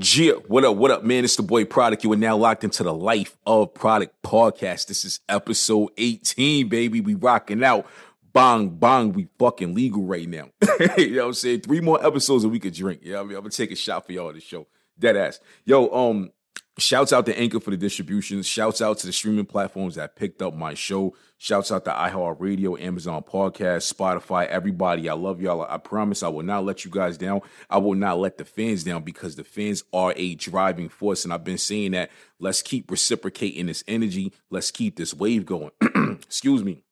Yeah, what up, what up, man? It's the boy Produk. You are now locked into the Life of Produk podcast. This is episode 18, baby. We rocking out. Bong, bong, we fucking legal right now. you know what I'm saying? Three more episodes and we could drink. You know I mean, I'm gonna take a shot for y'all this show. Dead ass. Yo, um, Shouts out to Anchor for the distribution. Shouts out to the streaming platforms that picked up my show. Shouts out to iHeartRadio, Amazon Podcast, Spotify, everybody. I love y'all. I promise I will not let you guys down. I will not let the fans down because the fans are a driving force. And I've been saying that. Let's keep reciprocating this energy. Let's keep this wave going. Excuse me.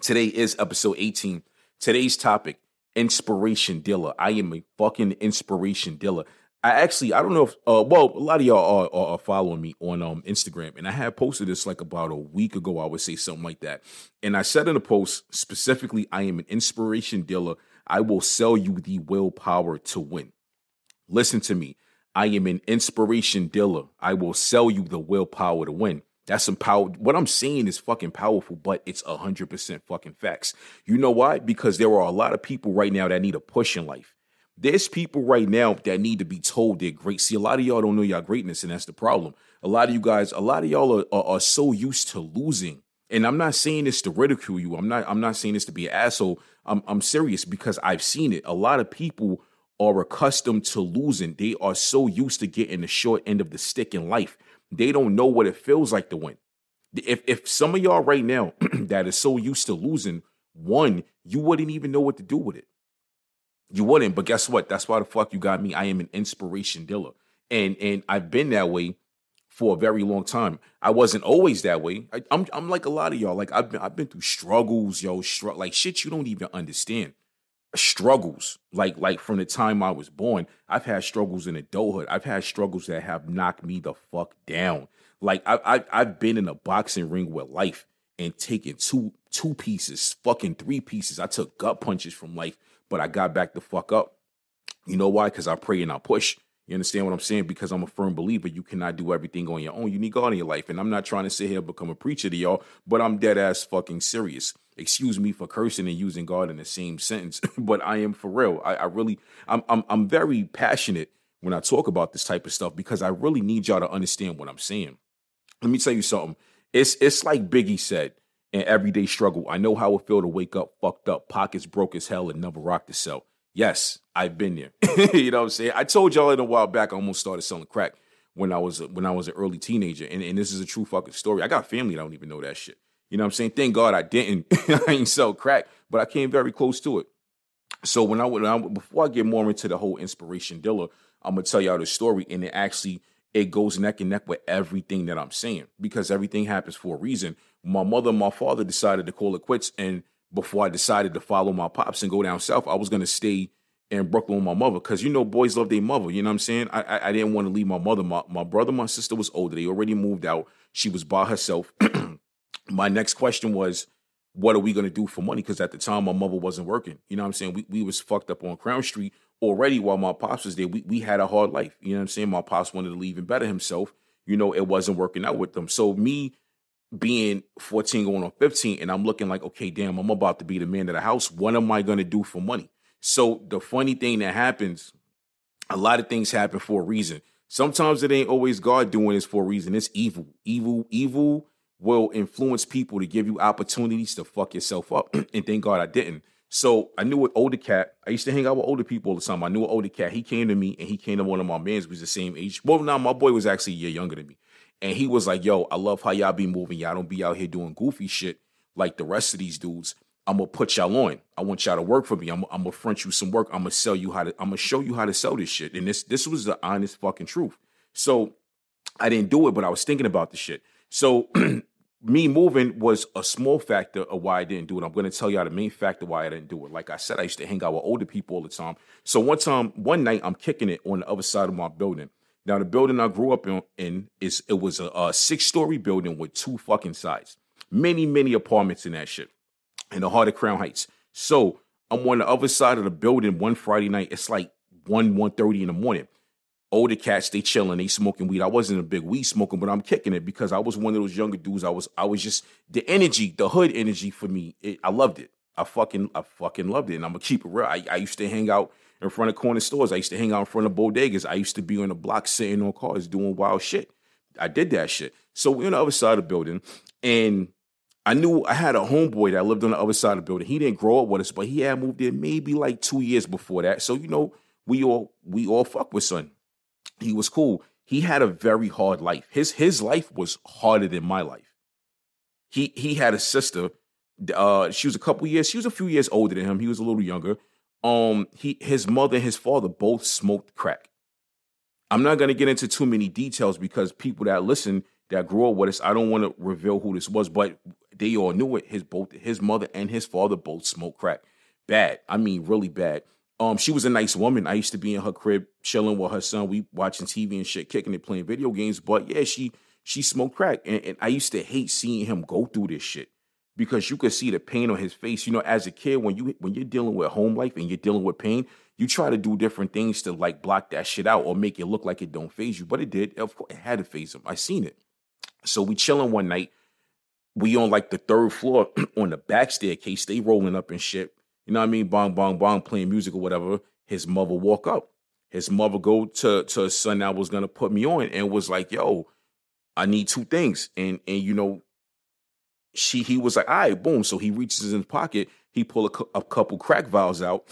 Today is episode 18. Today's topic inspiration dealer. I am a fucking inspiration dealer. I actually I don't know if uh well a lot of y'all are, are, are, following me on um Instagram and I had posted this like about a week ago I would say something like that and I said in a post specifically I am an inspiration dealer I will sell you the willpower to win listen to me I am an inspiration dealer I will sell you the willpower to win that's some power. What I'm saying is fucking powerful, but it's a hundred percent fucking facts. You know why? Because there are a lot of people right now that need a push in life. There's people right now that need to be told they're great. See, a lot of y'all don't know y'all greatness, and that's the problem. A lot of you guys, a lot of y'all are, are, are so used to losing. And I'm not saying this to ridicule you. I'm not. I'm not saying this to be an asshole. I'm. I'm serious because I've seen it. A lot of people are accustomed to losing. They are so used to getting the short end of the stick in life. They don't know what it feels like to win. If if some of y'all right now that is so used to losing, one, you wouldn't even know what to do with it. You wouldn't, but guess what? That's why the fuck you got me. I am an inspiration dealer. And and I've been that way for a very long time. I wasn't always that way. I, am I'm, I'm like a lot of y'all. Like I've been I've been through struggles, yo, str- like shit you don't even understand. Struggles, like like from the time I was born, I've had struggles in adulthood. I've had struggles that have knocked me the fuck down. Like I, I I've been in a boxing ring with life and taken two two pieces, fucking three pieces. I took gut punches from life but I got back the fuck up. You know why? Because I pray and I push. You understand what I'm saying? Because I'm a firm believer you cannot do everything on your own. You need God in your life. And I'm not trying to sit here and become a preacher to y'all, but I'm dead ass fucking serious. Excuse me for cursing and using God in the same sentence, but I am for real. I, I really, I'm, I'm, I'm very passionate when I talk about this type of stuff because I really need y'all to understand what I'm saying. Let me tell you something. It's, it's like Biggie said and everyday struggle. I know how it feel to wake up fucked up, pockets broke as hell, and never rock the cell. Yes, I've been there. you know what I'm saying? I told y'all in a while back I almost started selling crack when I was when I was an early teenager, and, and this is a true fucking story. I got family that don't even know that shit. You know what I'm saying? Thank God I didn't. I ain't sell crack, but I came very close to it. So when I, when I before I get more into the whole inspiration dealer, I'm gonna tell y'all the story, and it actually it goes neck and neck with everything that I'm saying because everything happens for a reason. My mother and my father decided to call it quits, and before I decided to follow my pops and go down south, I was gonna stay in Brooklyn with my mother because you know boys love their mother. You know what I'm saying? I I, I didn't want to leave my mother. My my brother, my sister was older. They already moved out. She was by herself. my next question was, what are we gonna do for money? Because at the time my mother wasn't working. You know what I'm saying? We we was fucked up on Crown Street already while my pops was there, we, we had a hard life. You know what I'm saying? My pops wanted to leave and better himself. You know, it wasn't working out with them. So me being 14 going on 15, and I'm looking like, okay, damn, I'm about to be the man of the house. What am I gonna do for money? So the funny thing that happens, a lot of things happen for a reason. Sometimes it ain't always God doing this for a reason. It's evil. Evil, evil will influence people to give you opportunities to fuck yourself up. and thank God I didn't. So I knew an older cat. I used to hang out with older people all the time. I knew an older cat. He came to me and he came to one of my mans was the same age. Well, now my boy was actually a year younger than me. And he was like, yo, I love how y'all be moving. Y'all don't be out here doing goofy shit like the rest of these dudes. I'm gonna put y'all on. I want y'all to work for me. I'm, I'm gonna front you some work. I'm gonna sell you how to. I'm gonna show you how to sell this shit. And this this was the honest fucking truth. So I didn't do it, but I was thinking about the shit. So me moving was a small factor of why I didn't do it. I'm going to tell y'all the main factor why I didn't do it. Like I said, I used to hang out with older people all the time. So one time, one night, I'm kicking it on the other side of my building. Now the building I grew up in, in is it was a, a six story building with two fucking sides, many many apartments in that shit, in the heart of Crown Heights. So I'm on the other side of the building one Friday night. It's like one one thirty in the morning older cats they chilling they smoking weed. I wasn't a big weed smoker but i'm kicking it because i was one of those younger dudes. I was i was just the energy the hood energy for me it, i loved it. I fucking i fucking loved it and i'm gonna keep it real. I, I used to hang out in front of corner stores. I used to hang out in front of bodegas. I used to be on the block sitting on cars doing wild shit. I did that shit. So we're on the other side of the building and I knew I had a homeboy that lived on the other side of the building. He didn't grow up with us, but he had moved in maybe like two years before that. So you know, we all we all fuck with son he was cool. He had a very hard life. His his life was harder than my life. He he had a sister. Uh, she was a couple years. She was a few years older than him. He was a little younger. Um, he his mother and his father both smoked crack. I'm not gonna get into too many details because people that listen that grew up with us, I don't want to reveal who this was, but they all knew it. His both his mother and his father both smoked crack. Bad. I mean, really bad. Um, she was a nice woman. I used to be in her crib chilling with her son. We watching TV and shit, kicking it, playing video games. But yeah, she she smoked crack, and, and I used to hate seeing him go through this shit because you could see the pain on his face. You know, as a kid, when you when you're dealing with home life and you're dealing with pain, you try to do different things to like block that shit out or make it look like it don't phase you. But it did. Of course, it had to phase him. I seen it. So we chilling one night. We on like the third floor on the back staircase. They rolling up and shit you know what I mean, bong, bong, bong, playing music or whatever, his mother walk up. His mother go to, to a son that was gonna put me on and was like, yo, I need two things. And and you know, she he was like, all right, boom. So he reaches in his pocket, he pull a, a couple crack vials out.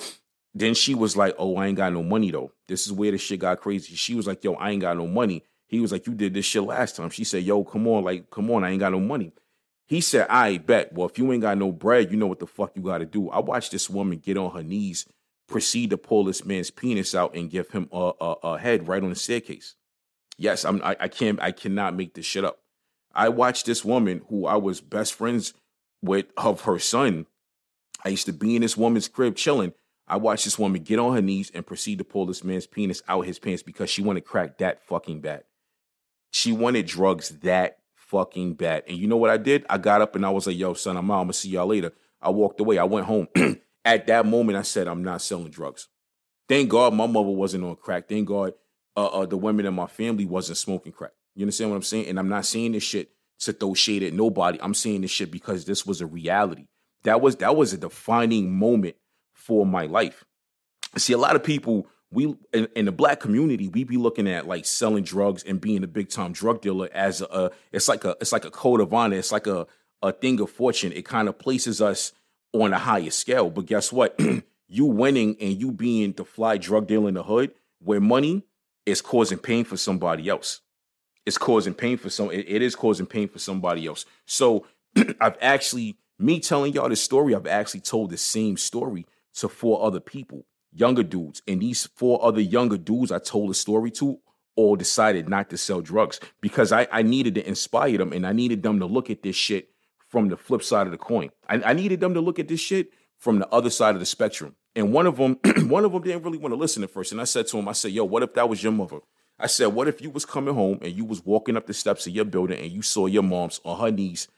Then she was like, oh, I ain't got no money though. This is where the shit got crazy. She was like, yo, I ain't got no money. He was like, you did this shit last time. She said, yo, come on, like, come on, I ain't got no money. He said, I bet. Well, if you ain't got no bread, you know what the fuck you got to do. I watched this woman get on her knees, proceed to pull this man's penis out and give him a, a, a head right on the staircase. Yes, I'm, I, I can't, I cannot make this shit up. I watched this woman who I was best friends with of her son. I used to be in this woman's crib chilling. I watched this woman get on her knees and proceed to pull this man's penis out his pants because she wanted crack that fucking bad. She wanted drugs that fucking bad. And you know what I did? I got up and I was like, yo, son, I'm out. I'm gonna see y'all later. I walked away. I went home. At that moment, I said, I'm not selling drugs. Thank God my mother wasn't on crack. Thank God uh, uh, the women in my family wasn't smoking crack. You understand what I'm saying? And I'm not saying this shit to throw shade at nobody. I'm saying this shit because this was a reality. That was that was a defining moment for my life. See, a lot of people we in, in, the black community we be looking at like selling drugs and being a big time drug dealer as a it's like a it's like a code of honor. It's like a a thing of fortune. It kind of places us on a higher scale. But guess what? You winning and you being the fly drug dealer in the hood where money is causing pain for somebody else. It's causing pain for some it, it is causing pain for somebody else. So i've actually me telling y'all this story i've actually told the same story to four other people younger dudes. And these four other younger dudes I told a story to all decided not to sell drugs because I, I needed to inspire them and I needed them to look at this shit from the flip side of the coin. I, I needed them to look at this shit from the other side of the spectrum. And one of them, one of them didn't really want to listen at first. And I said to him, I said, yo, what if that was your mother? I said, what if you was coming home and you was walking up the steps of your building and you saw your mom's on her knees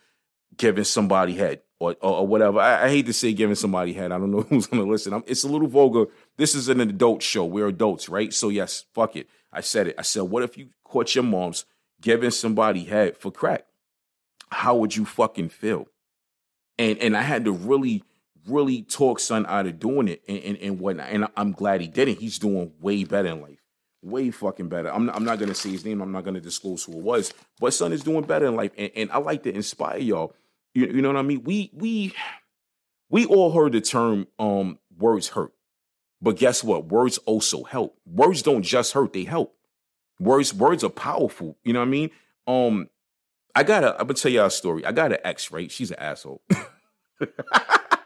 giving somebody head or, or, or whatever. I, I, hate to say giving somebody head. I don't know who's going to listen. I'm, it's a little vulgar. This is an adult show. We're adults, right? So yes, fuck it. I said it. I said, what if you caught your mom's giving somebody head for crack? How would you fucking feel? And and I had to really, really talk son out of doing it and, and, and whatnot. And I'm glad he didn't. He's doing way better in life. Way fucking better. I'm not, I'm not gonna say his name. I'm not gonna disclose who it was. But son is doing better in life. And, and I like to inspire y'all you, you know what I mean? We we we all heard the term um words hurt. But guess what? Words also help. Words don't just hurt, they help. Words words are powerful. You know what I mean? Um I got a I'm gonna tell y'all a story. I got an ex, right? She's an asshole.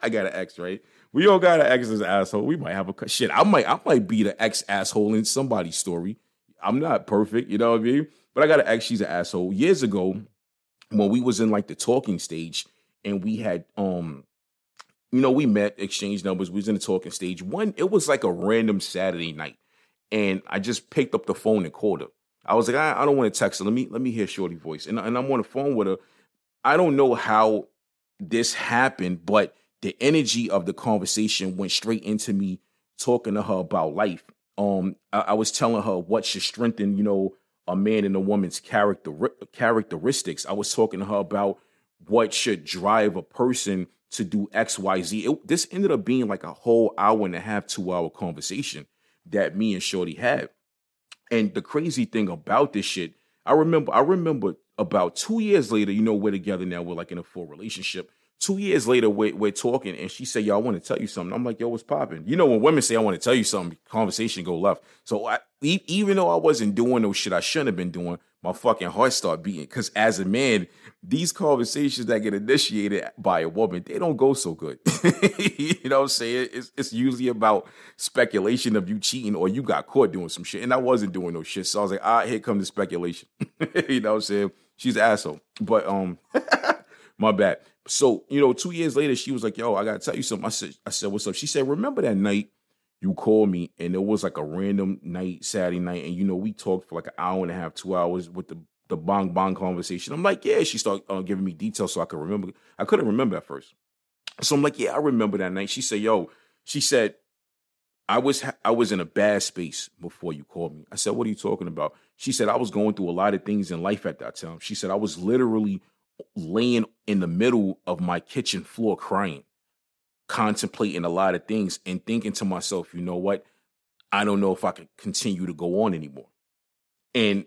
I got an ex, right? We all got an ex as asshole. We might have a shit. I might I might be the ex asshole in somebody's story. I'm not perfect, you know what I mean? But I got an ex, she's an asshole. Years ago, when we was in like the talking stage and we had um you know, we met, exchanged numbers, we was in the talking stage. One, it was like a random Saturday night. And I just picked up the phone and called her. I was like, I, I don't want to text her. Let me let me hear Shorty voice. And, and I'm on the phone with her. I don't know how this happened, but the energy of the conversation went straight into me talking to her about life. Um, I, I was telling her what should strengthen, you know, a man and a woman's character characteristics. I was talking to her about what should drive a person to do X, Y, Z. It, this ended up being like a whole hour and a half, two hour conversation that me and Shorty had. And the crazy thing about this shit, I remember, I remember about two years later, you know, we're together now, we're like in a full relationship. Two years later, we're, we're talking, and she said, "Yo, I want to tell you something." I'm like, "Yo, what's popping?" You know, when women say, "I want to tell you something," conversation go left. So I, even though I wasn't doing no shit I shouldn't have been doing, my fucking heart start beating. Because as a man, these conversations that get initiated by a woman, they don't go so good. you know what I'm saying? It's, it's usually about speculation of you cheating or you got caught doing some shit. And I wasn't doing no shit. So I was like, ah, here come the speculation. you know what I'm saying? She's an asshole. But um, my bad. So, you know, two years later, she was like, yo, I gotta tell you something. I said, I said, what's up? She said, remember that night you called me and it was like a random night, Saturday night, and you know, we talked for like an hour and a half, two hours with the the bong bong conversation. I'm like, yeah, she started uh, giving me details so I could remember. I couldn't remember at first. So I'm like, yeah, I remember that night. She said, yo, she said, I was I was in a bad space before you called me. I said, "What are you talking about?" She said, "I was going through a lot of things in life at that time." She said, "I was literally laying in the middle of my kitchen floor crying, contemplating a lot of things and thinking to myself, you know what? I don't know if I can continue to go on anymore." And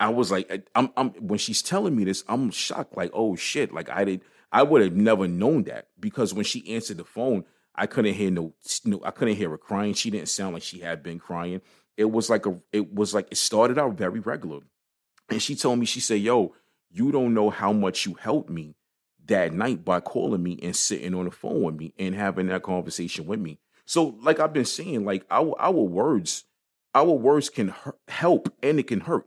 I was like, I'm, I'm when she's telling me this, I'm shocked. Like, oh shit! Like I did, I would have never known that because when she answered the phone, I couldn't hear no, no, I couldn't hear her crying. She didn't sound like she had been crying. It was like a, it was like it started out very regular. And she told me, she said, "Yo, you don't know how much you helped me that night by calling me and sitting on the phone with me and having that conversation with me." So, like I've been saying, like our our words, our words can hurt, help and it can hurt.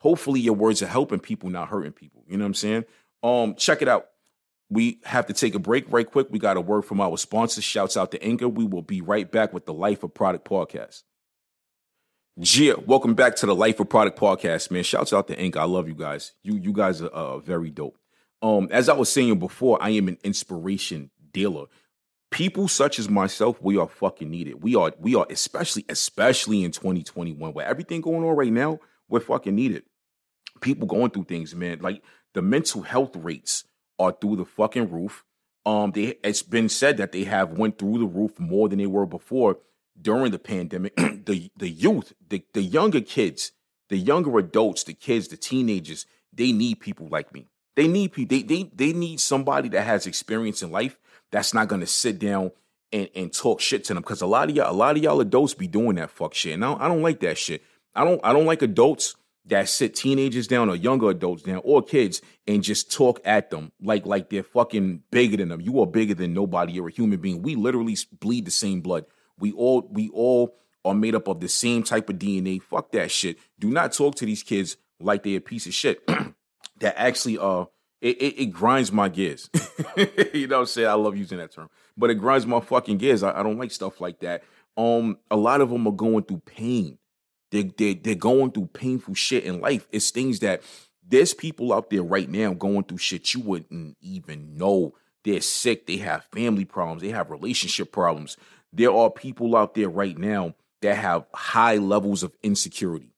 Hopefully, your words are helping people, not hurting people. You know what I'm saying? Um, check it out we have to take a break right quick. We got a word from our sponsors. Shouts out to Anchor. We will be right back with the Life of Produk podcast. Gia, welcome back to the Life of Produk podcast, man. Shouts out to Anchor. I love you guys. You you guys are uh, very dope. Um, as I was saying before, I am an inspiration dealer. People such as myself, we are fucking needed. We are we are especially especially in 2021 where everything going on right now, we're fucking needed. People going through things, man. Like the mental health rates are through the fucking roof. Um, they it's been said that they have went through the roof more than they were before during the pandemic. the the youth, the the younger kids, the younger adults, the kids, the teenagers, they need people like me. They need people. They they they need somebody that has experience in life that's not gonna sit down and, and talk shit to them. Because a lot of y'all, a lot of y'all adults be doing that fuck shit. And I I don't like that shit. I don't I don't like adults that sit teenagers down or younger adults down or kids and just talk at them like like they're fucking bigger than them. You are bigger than nobody. You're a human being. We literally bleed the same blood. We all we all are made up of the same type of DNA. Fuck that shit. Do not talk to these kids like they're a piece of shit. that actually uh it, it, it, grinds my gears. you know what I'm saying? I love using that term. But it grinds my fucking gears. I, I don't like stuff like that. Um, a lot of them are going through pain they're, they're, they're going through painful shit in life. It's things that there's people out there right now going through shit you wouldn't even know. They're sick. They have family problems. They have relationship problems. There are people out there right now that have high levels of insecurity.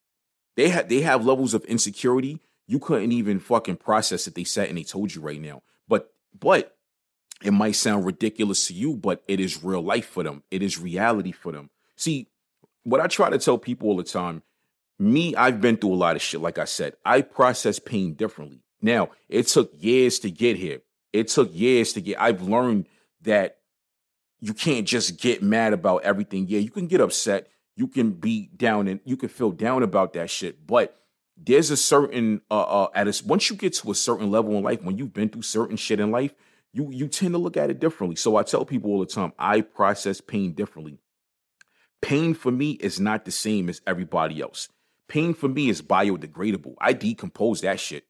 They have they have levels of insecurity you couldn't even fucking process it. They said and they told you right now. But but it might sound ridiculous to you, but it is real life for them. It is reality for them. See, what I try to tell people all the time, me, I've been through a lot of shit. Like I said, I process pain differently. Now, it took years to get here. It took years to get. I've learned that you can't just get mad about everything. Yeah, you can get upset. You can be down and you can feel down about that shit. But there's a certain uh, uh at a, once you get to a certain level in life, when you've been through certain shit in life, you you tend to look at it differently. So I tell people all the time, I process pain differently. Pain for me is not the same as everybody else. Pain for me is biodegradable. I decompose that shit.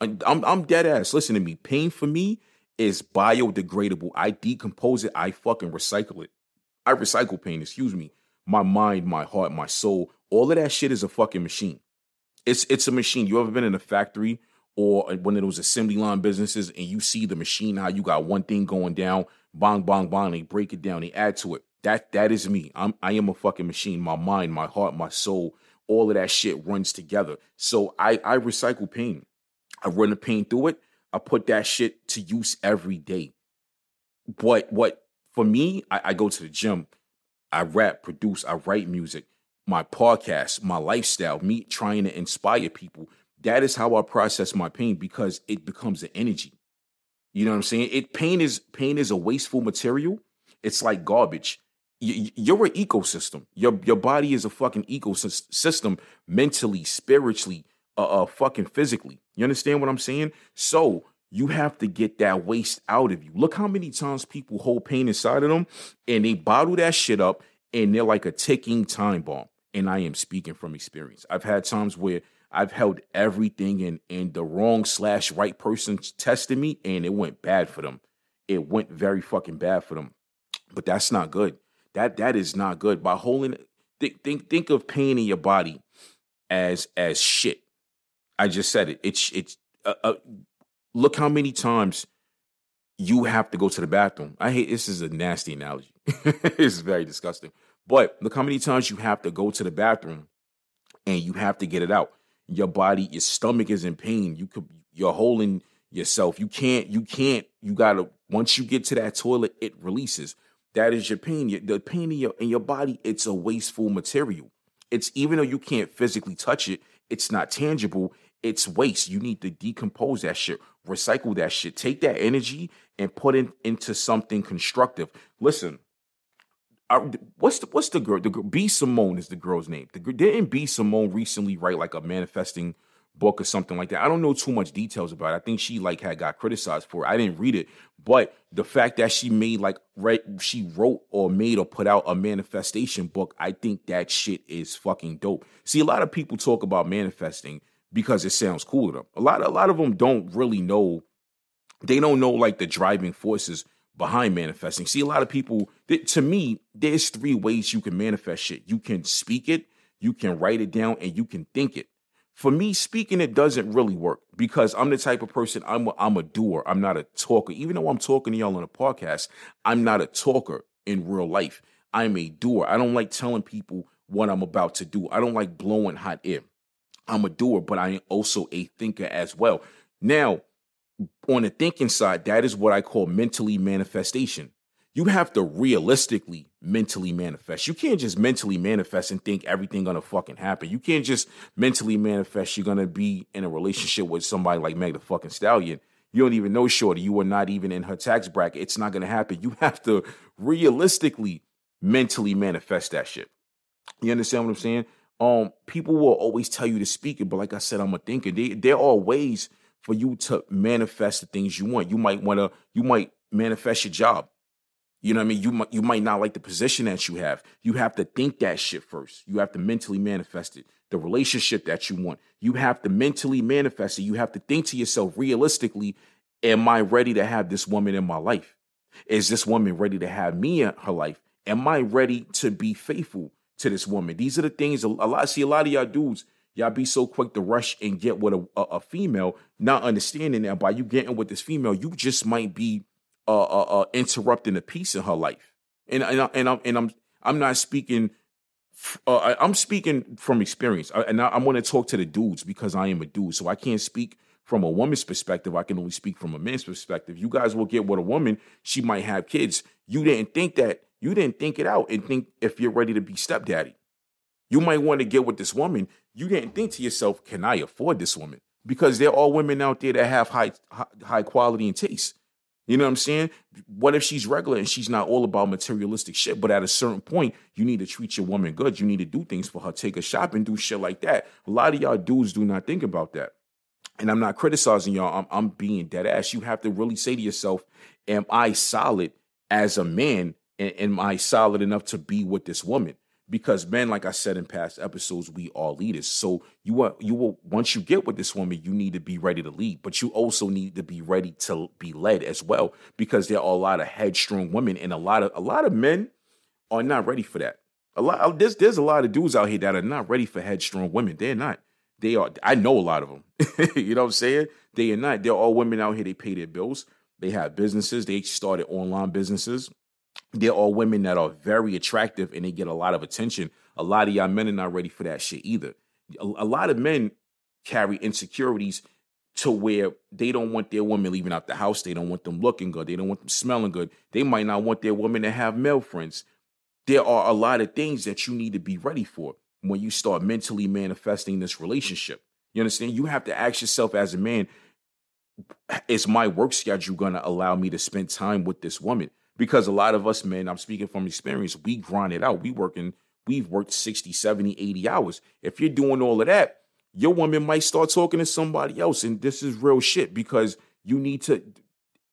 I'm I'm dead ass. Listen to me. Pain for me is biodegradable. I decompose it. I fucking recycle it. I recycle pain. Excuse me. My mind, my heart, my soul. All of that shit is a fucking machine. It's it's a machine. You ever been in a factory or one of those assembly line businesses and you see the machine how you got one thing going down, bang bang bang, they break it down, they add to it. That that is me. I'm I am a fucking machine. My mind, my heart, my soul, all of that shit runs together. So I I recycle pain. I run the pain through it. I put that shit to use every day. But what for me, I, I go to the gym, I rap, produce, I write music, my podcast, my lifestyle, me trying to inspire people. That is how I process my pain because it becomes an energy. You know what I'm saying? It pain is pain is a wasteful material. It's like garbage. You're an ecosystem. Your your body is a fucking ecosystem mentally, spiritually, uh, uh fucking physically. You understand what I'm saying? So you have to get that waste out of you. Look how many times people hold pain inside of them and they bottle that shit up and they're like a ticking time bomb. And I am speaking from experience. I've had times where I've held everything and and the wrong slash right person tested me and it went bad for them. It went very fucking bad for them. But that's not good. That that is not good. By holding think think think of pain in your body as as shit. I just said it. It's it's uh, uh, look how many times you have to go to the bathroom. I hate this is a nasty analogy. it's very disgusting. But look how many times you have to go to the bathroom and you have to get it out. Your body, your stomach is in pain. You could you're holding yourself. You can't, you can't, you gotta once you get to that toilet, it releases. That is your pain. The pain in your in your body, it's a wasteful material. It's even though you can't physically touch it, it's not tangible it's waste. You need to decompose that shit, recycle that shit, take that energy and put it into something constructive. Listen, I, what's the what's the girl? The girl, B Simone is the girl's name. The, didn't B Simone recently write like a manifesting book or something like that? I don't know too much details about it. I think she like had got criticized for it. I didn't read it, but the fact that she made like right, she wrote or made or put out a manifestation book, I think that shit is fucking dope. See, a lot of people talk about manifesting because it sounds cool to them. A lot, a lot of them don't really know. They don't know like the driving forces behind manifesting. See, a lot of people. To me, there's three ways you can manifest shit. You can speak it, you can write it down, and you can think it. For me, speaking it doesn't really work because I'm the type of person I'm a, I'm a doer. I'm not a talker. Even though I'm talking to y'all on a podcast, I'm not a talker in real life. I'm a doer. I don't like telling people what I'm about to do. I don't like blowing hot air. I'm a doer, but I am also a thinker as well. Now, on the thinking side, that is what I call mentally manifestation. You have to realistically mentally manifest. You can't just mentally manifest and think everything gonna fucking happen. You can't just mentally manifest you're gonna be in a relationship with somebody like Meg the fucking Stallion. You don't even know Shorty. You are not even in her tax bracket. It's not gonna happen. You have to realistically mentally manifest that shit. You understand what I'm saying? Um people will always tell you to speak it, but like I said, I'm a thinker. They, there are ways for you to manifest the things you want. You might want to, you might manifest your job. You know what I mean? You might you might not like the position that you have. You have to think that shit first. You have to mentally manifest it. The relationship that you want. You have to mentally manifest it. You have to think to yourself realistically, am I ready to have this woman in my life? Is this woman ready to have me in her life? Am I ready to be faithful? To this woman. These are the things a, lot. See, a lot of y'all dudes, y'all be so quick to rush and get with a, a, a female, not understanding that by you getting with this female, you just might be uh, uh, uh interrupting a piece in her life. And and, I, and I'm and I'm I'm not speaking. Uh, I'm speaking from experience, and I, I'm going to talk to the dudes because I am a dude, so I can't speak from a woman's perspective. I can only speak from a man's perspective. You guys will get with a woman; she might have kids. You didn't think that you didn't think it out and think if you're ready to be stepdaddy. You might want to get with this woman. You didn't think to yourself, can I afford this woman? Because there are women out there that have high high quality and taste. You know what I'm saying? What if she's regular and she's not all about materialistic shit? But at a certain point, you need to treat your woman good. You need to do things for her, take her shopping, do shit like that. A lot of y'all dudes do not think about that. And I'm not criticizing y'all. I'm, I'm being dead ass. You have to really say to yourself, Am I solid as a man am I solid enough to be with this woman? because men, like I said in past episodes, we are leaders. So you want you will once you get with this woman, you need to be ready to lead, but you also need to be ready to be led as well, because there are a lot of headstrong women and a lot of a lot of men are not ready for that. A lot uh, there's there's a lot of dudes out here that are not ready for headstrong women. They're not. They are. I know a lot of them. you know what I'm saying? They are not. They're all women out here. They pay their bills. They have businesses. They started online businesses they're women that are very attractive and they get a lot of attention. A lot of y'all men are not ready for that shit either. A, a lot of men carry insecurities to where they don't want their woman leaving out the house. They don't want them looking good. They don't want them smelling good. They might not want their woman to have male friends. There are a lot of things that you need to be ready for when you start mentally manifesting this relationship. You understand? You have to ask yourself as a man, is my work schedule going to allow me to spend time with this woman? Because a lot of us men, I'm speaking from experience, we grind it out. We working, we've worked 60, 70, 80 hours. If you're doing all of that, your woman might start talking to somebody else. And this is real shit because you need to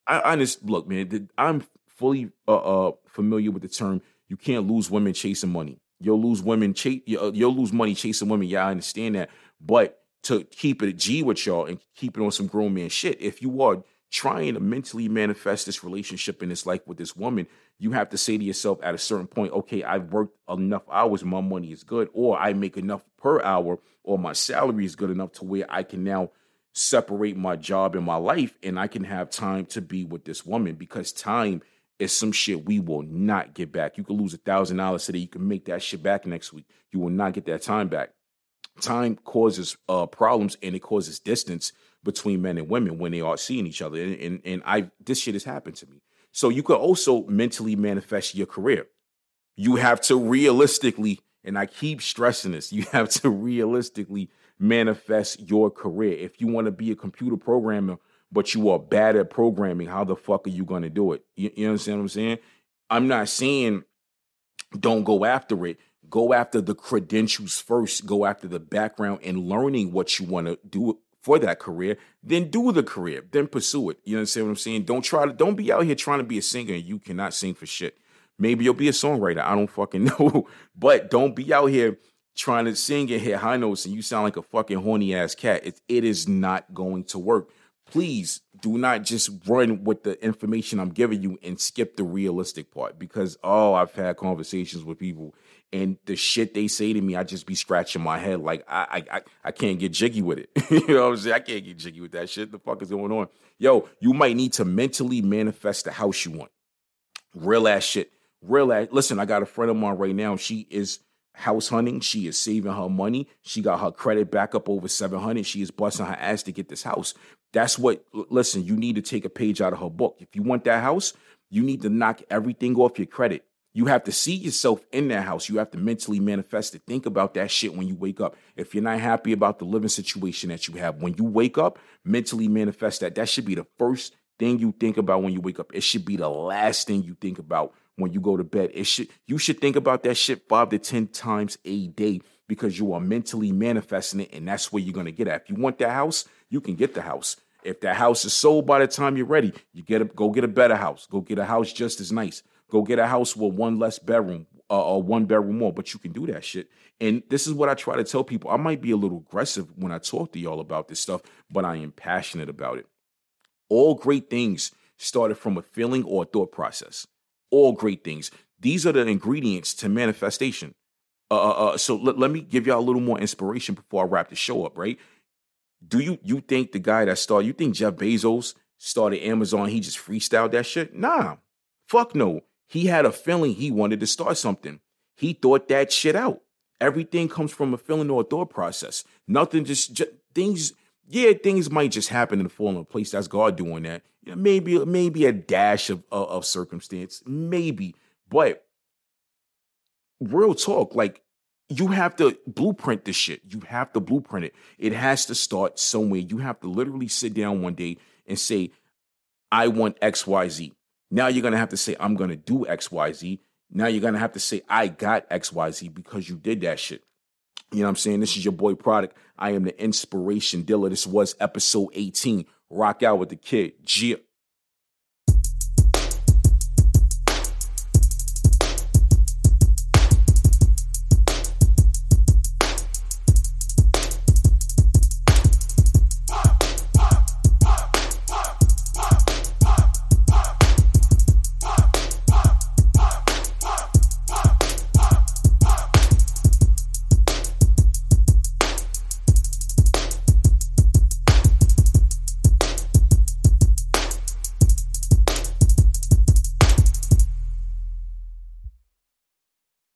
I honest look, man, I'm fully uh, uh familiar with the term you can't lose women chasing money. You'll lose women chase uh, you'll lose money chasing women. Yeah, I understand that. But to keep it G with y'all and keep it on some grown man shit, if you are trying to mentally manifest this relationship in this life with this woman, you have to say to yourself at a certain point, okay, I've worked enough hours, my money is good, or I make enough per hour, or my salary is good enough to where I can now separate my job and my life and I can have time to be with this woman because time is some shit we will not get back. You could lose a thousand dollars today, you can make that shit back next week. You will not get that time back. Time causes uh, problems and it causes distance between men and women when they are seeing each other. And, and, and I this shit has happened to me. So you could also mentally manifest your career. You have to realistically, and I keep stressing this, you have to realistically manifest your career. If you want to be a computer programmer, but you are bad at programming, how the fuck are you going to do it? You, you understand what I'm saying? I'm not saying don't go after it. Go after the credentials first. Go after the background and learning what you want to do for that career, then do the career, then pursue it. You understand what I'm saying? Don't try to don't be out here trying to be a singer and you cannot sing for shit. Maybe you'll be a songwriter. I don't fucking know. But don't be out here trying to sing and hit high notes and you sound like a fucking horny ass cat. It, it is not going to work. Please do not just run with the information I'm giving you and skip the realistic part because oh, I've had conversations with people and the shit they say to me, I just be scratching my head like I I I can't get jiggy with it. you know what I'm saying? I can't get jiggy with that shit. The fuck is going on? Yo, you might need to mentally manifest the house you want. Real ass shit. Real ass. Listen, I got a friend of mine right now. She is house hunting. She is saving her money. She got her credit back up over 700. She is busting her ass to get this house. That's what, listen, you need to take a page out of her book. If you want that house, you need to knock everything off your credit. You have to see yourself in that house. You have to mentally manifest it. Think about that shit when you wake up. If you're not happy about the living situation that you have, when you wake up, mentally manifest that. That should be the first thing you think about when you wake up. It should be the last thing you think about when you go to bed. It should you should think about that shit five to ten times a day because you are mentally manifesting it, and that's where you're gonna get at. If you want that house, you can get the house. If that house is sold by the time you're ready, you get a go get a better house. Go get a house just as nice. Go get a house with one less bedroom uh, or one bedroom more, but you can do that shit. And this is what I try to tell people. I might be a little aggressive when I talk to y'all about this stuff, but I am passionate about it. All great things started from a feeling or a thought process. All great things. These are the ingredients to manifestation. Uh, uh, uh so let, let me give y'all a little more inspiration before I wrap the show up, right? Do you you think the guy that started, you think Jeff Bezos started Amazon, he just freestyled that shit? Nah. Fuck no. He had a feeling he wanted to start something. He thought that shit out. Everything comes from a feeling or a thought process. Nothing just, just things. Yeah, things might just happen and fall in place. That's God doing that. Maybe maybe a dash of, of of circumstance, maybe. But real talk, like you have to blueprint this shit. You have to blueprint it. It has to start somewhere. You have to literally sit down one day and say, I want XYZ. Now you're going to have to say, I'm going to do XYZ. Now you're going to have to say, I got XYZ because you did that shit. You know what I'm saying? This is your boy Produk. I am the inspiration dealer. This was episode 18. Rock out with the kid. Gia.